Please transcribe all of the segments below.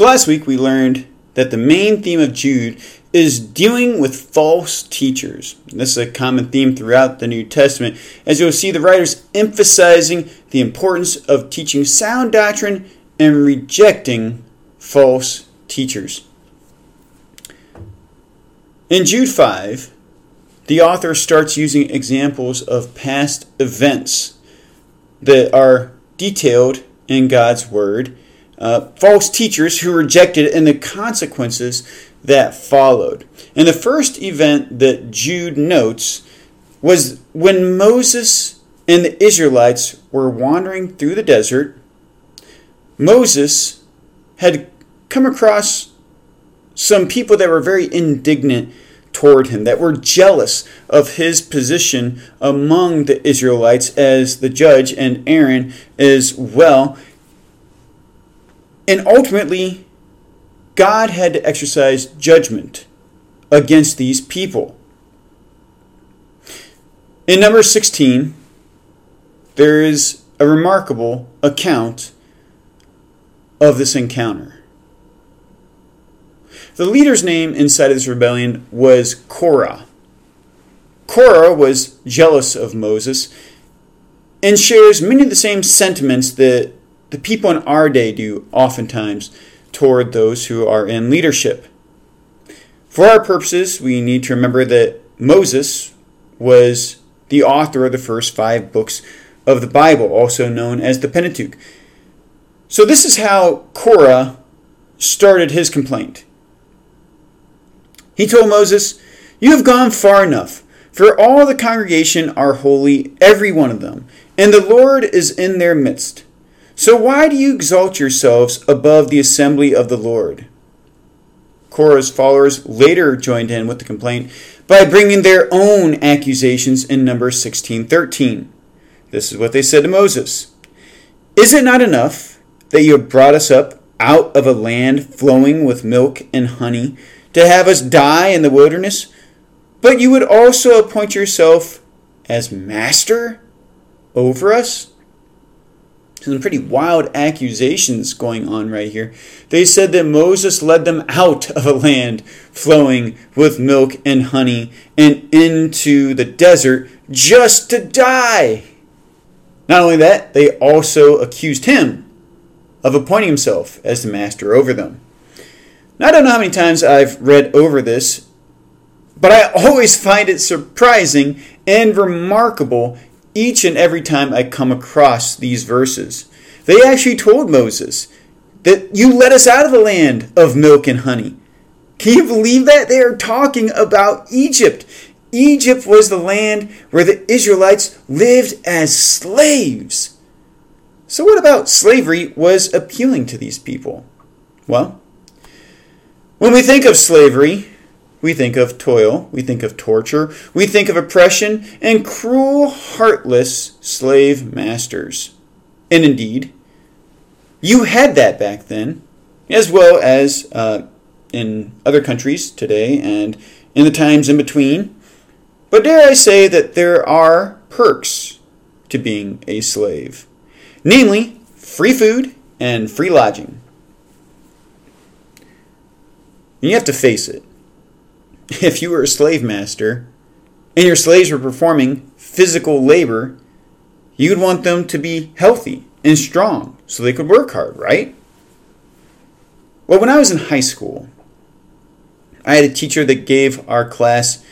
So last week we learned that the main theme of Jude is dealing with false teachers. This is a common theme throughout the New Testament, as you'll see the writers emphasizing the importance of teaching sound doctrine and rejecting false teachers. In Jude 5, the author starts using examples of past events that are detailed in God's Word uh, false teachers who rejected and the consequences that followed. And the first event that Jude notes was when Moses and the Israelites were wandering through the desert. Moses had come across some people that were very indignant toward him, that were jealous of his position among the Israelites as the judge, and Aaron as well. And ultimately, God had to exercise judgment against these people. In number 16, there is a remarkable account of this encounter. The leader's name inside of this rebellion was Korah. Korah was jealous of Moses and shares many of the same sentiments that the people in our day do oftentimes toward those who are in leadership. For our purposes, we need to remember that Moses was the author of the first five books of the Bible, also known as the Pentateuch. So, this is how Korah started his complaint. He told Moses, You have gone far enough, for all the congregation are holy, every one of them, and the Lord is in their midst. So why do you exalt yourselves above the assembly of the Lord? Korah's followers later joined in with the complaint by bringing their own accusations in Numbers 16:13. This is what they said to Moses. Is it not enough that you have brought us up out of a land flowing with milk and honey to have us die in the wilderness? But you would also appoint yourself as master over us? Some pretty wild accusations going on right here. They said that Moses led them out of a land flowing with milk and honey and into the desert just to die. Not only that, they also accused him of appointing himself as the master over them. Now, I don't know how many times I've read over this, but I always find it surprising and remarkable each and every time I come across these verses. They actually told Moses that you let us out of the land of milk and honey. Can you believe that? They are talking about Egypt. Egypt was the land where the Israelites lived as slaves. So, what about slavery was appealing to these people? Well, when we think of slavery, we think of toil, we think of torture, we think of oppression and cruel, heartless slave masters. And indeed, you had that back then, as well as uh, in other countries today and in the times in between. But dare I say that there are perks to being a slave, namely free food and free lodging. And you have to face it if you were a slave master and your slaves were performing physical labor, you'd want them to be healthy and strong so they could work hard, right? Well, when I was in high school, I had a teacher that gave our class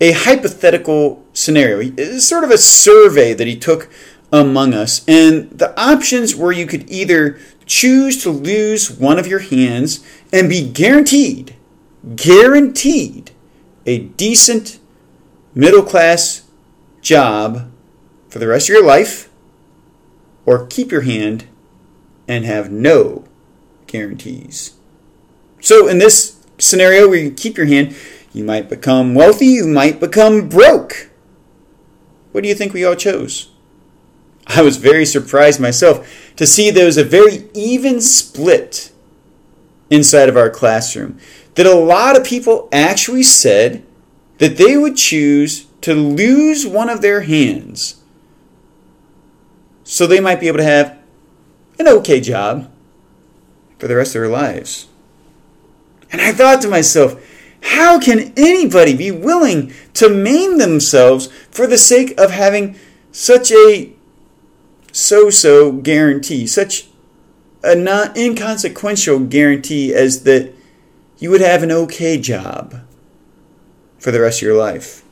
a hypothetical scenario. It's sort of a survey that he took among us. And the options were you could either choose to lose one of your hands and be guaranteed guaranteed a decent middle class job for the rest of your life, or keep your hand and have no guarantees. So, in this scenario where you keep your hand, you might become wealthy, you might become broke. What do you think we all chose? I was very surprised myself to see there was a very even split inside of our classroom that a lot of people actually said that they would choose to lose one of their hands so they might be able to have an okay job, for the rest of their lives. And I thought to myself, how can anybody be willing to maim themselves for the sake of having such a so so guarantee, such a not inconsequential guarantee as that you would have an okay job for the rest of your life?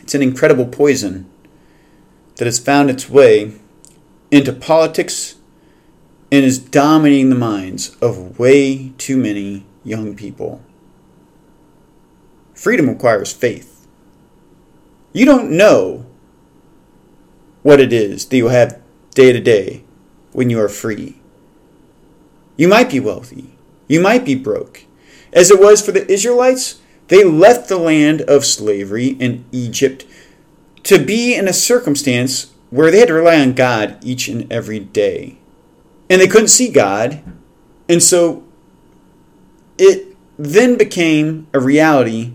It's an incredible poison that has found its way into politics and is dominating the minds of way too many young people. Freedom requires faith. You don't know what it is that you have day to day when you are free. You might be wealthy. You might be broke. As it was for the Israelites, they left the land of slavery in Egypt to be in a circumstance where they had to rely on God each and every day. And they couldn't see God. And so it then became a reality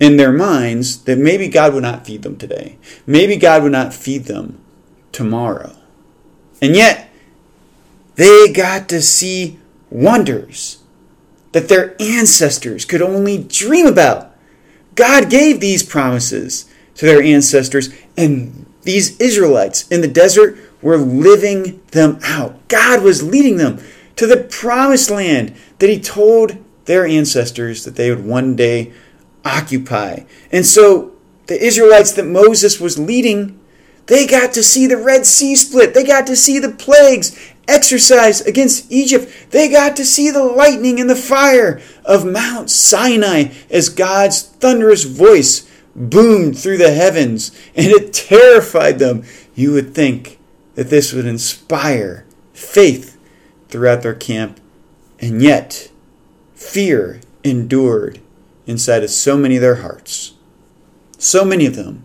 in their minds that maybe God would not feed them today. Maybe God would not feed them tomorrow. And yet, they got to see wonders that their ancestors could only dream about. God gave these promises to their ancestors, and these Israelites in the desert were living them out. God was leading them to the promised land that He told their ancestors that they would one day occupy. And so the Israelites that Moses was leading, they got to see the Red Sea split. They got to see the plagues exercise against Egypt. They got to see the lightning and the fire of Mount Sinai as God's thunderous voice boomed through the heavens and it terrified them. You would think that this would inspire faith throughout their camp, and yet fear endured inside of so many of their hearts. So many of them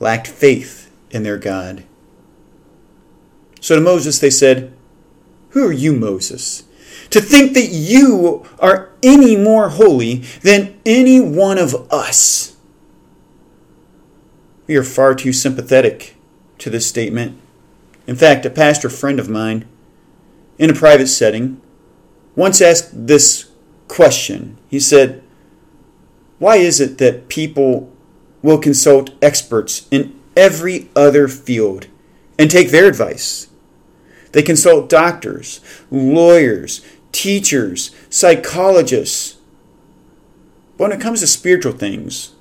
lacked faith in their God. So to Moses they said, Who are you, Moses, to think that you are any more holy than any one of us? We are far too sympathetic to this statement. In fact, a pastor friend of mine, in a private setting, once asked this question. He said, why is it that people will consult experts in every other field and take their advice? They consult doctors, lawyers, teachers, psychologists. But when it comes to spiritual things,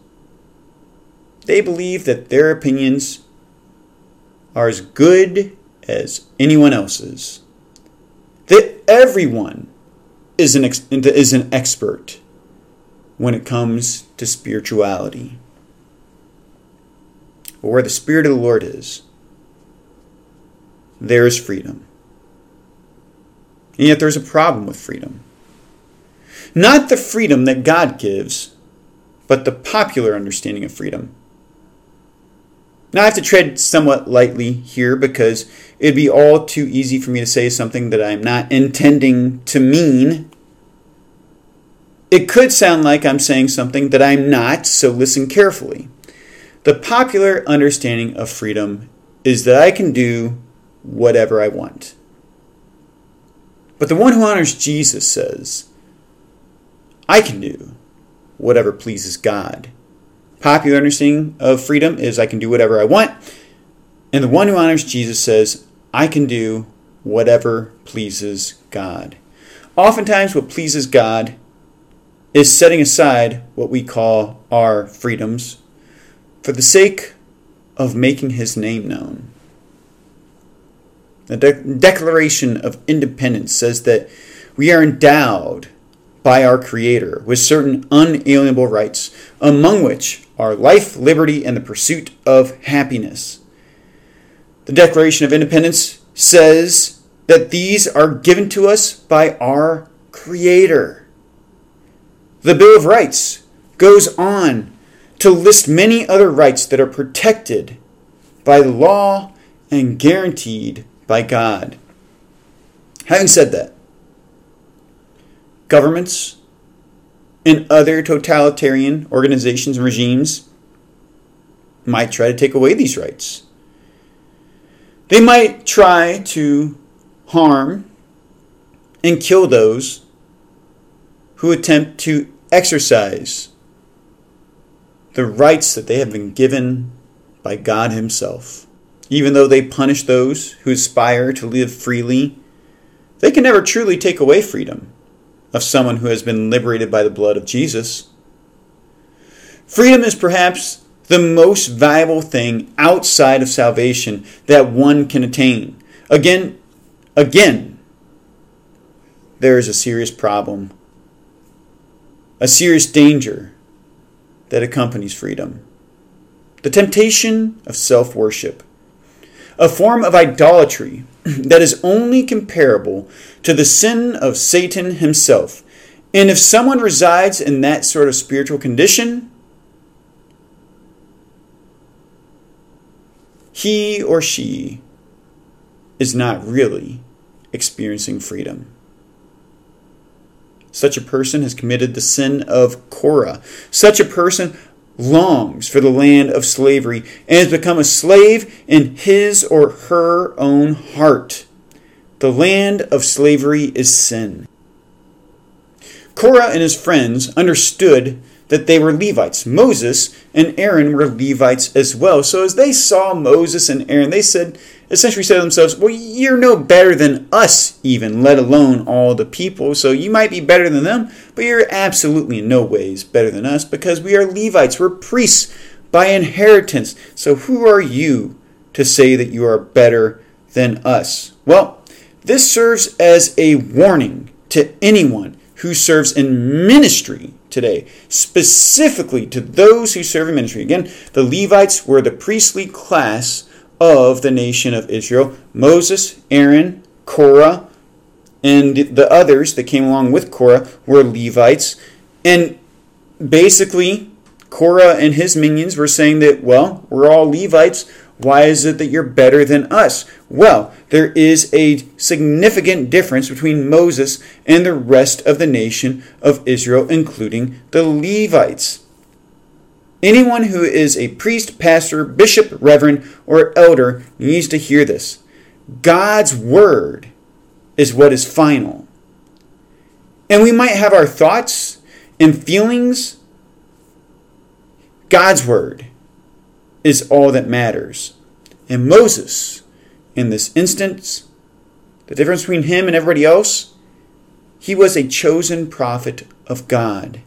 they believe that their opinions are as good as anyone else's. That everyone is an, ex- is an expert when it comes to spirituality. But where the Spirit of the Lord is, there is freedom. And yet there's a problem with freedom. Not the freedom that God gives, but the popular understanding of freedom. Now, I have to tread somewhat lightly here because it'd be all too easy for me to say something that I'm not intending to mean it could sound like I'm saying something that I'm not, so listen carefully. The popular understanding of freedom is that I can do whatever I want. But the one who honors Jesus says, I can do whatever pleases God. Popular understanding of freedom is I can do whatever I want. And the one who honors Jesus says, I can do whatever pleases God. Oftentimes, what pleases God is setting aside what we call our freedoms for the sake of making his name known. The De- Declaration of Independence says that we are endowed by our Creator with certain unalienable rights, among which are life, liberty, and the pursuit of happiness. The Declaration of Independence says that these are given to us by our Creator. The Bill of Rights goes on to list many other rights that are protected by law and guaranteed by God. Having said that, governments and other totalitarian organizations and regimes might try to take away these rights. They might try to harm and kill those who attempt to exercise the rights that they have been given by God Himself. Even though they punish those who aspire to live freely, they can never truly take away freedom of someone who has been liberated by the blood of Jesus. Freedom is perhaps the most valuable thing outside of salvation that one can attain. Again, again, there is a serious problem, a serious danger that accompanies freedom the temptation of self worship, a form of idolatry that is only comparable to the sin of Satan himself. And if someone resides in that sort of spiritual condition, he or she is not really experiencing freedom. Such a person has committed the sin of Korah. Such a person longs for the land of slavery and has become a slave in his or her own heart. The land of slavery is sin. Korah and his friends understood that they were Levites. Moses and Aaron were Levites as well. So as they saw Moses and Aaron, they said, essentially said to themselves, Well, you're no better than us, even, let alone all the people. So you might be better than them, but you're absolutely in no ways better than us because we are Levites. We're priests by inheritance. So who are you to say that you are better than us? Well, this serves as a warning to anyone who serves in ministry today, specifically to those who serve in ministry. Again, the Levites were the priestly class of the nation of Israel. Moses, Aaron, Korah, and the others that came along with Korah were Levites. And basically, Korah and his minions were saying that, well, we're all Levites. Why is it that you're better than us? Well, there is a significant difference between Moses and the rest of the nation of Israel, including the Levites. Anyone who is a priest, pastor, bishop, reverend, or elder needs to hear this. God's word is what is final. And we might have our thoughts and feelings. God's word is all that matters. And Moses, in this instance, the difference between him and everybody else, he was a chosen prophet of God.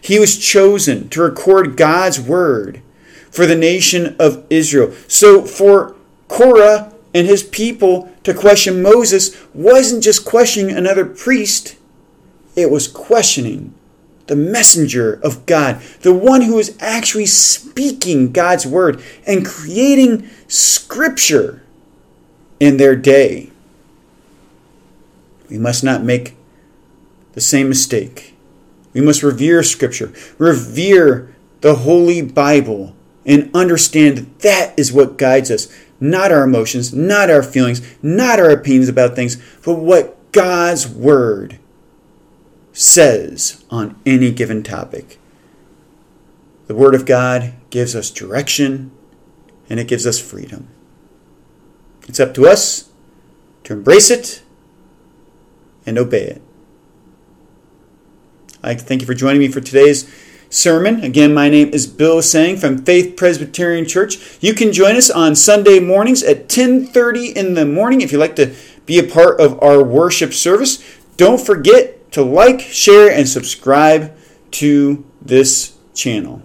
He was chosen to record God's word for the nation of Israel. So for Korah and his people to question Moses wasn't just questioning another priest, it was questioning the messenger of God, the one who is actually speaking God's word and creating scripture in their day. We must not make the same mistake. We must revere scripture, revere the Holy Bible, and understand that that is what guides us. Not our emotions, not our feelings, not our opinions about things, but what God's Word says on any given topic. The Word of God gives us direction and it gives us freedom. It's up to us to embrace it and obey it. I thank you for joining me for today's sermon. Again, my name is Bill Seng from Faith Presbyterian Church. You can join us on Sunday mornings at 10:30 in the morning if you'd like to be a part of our worship service. Don't forget to like, share, and subscribe to this channel.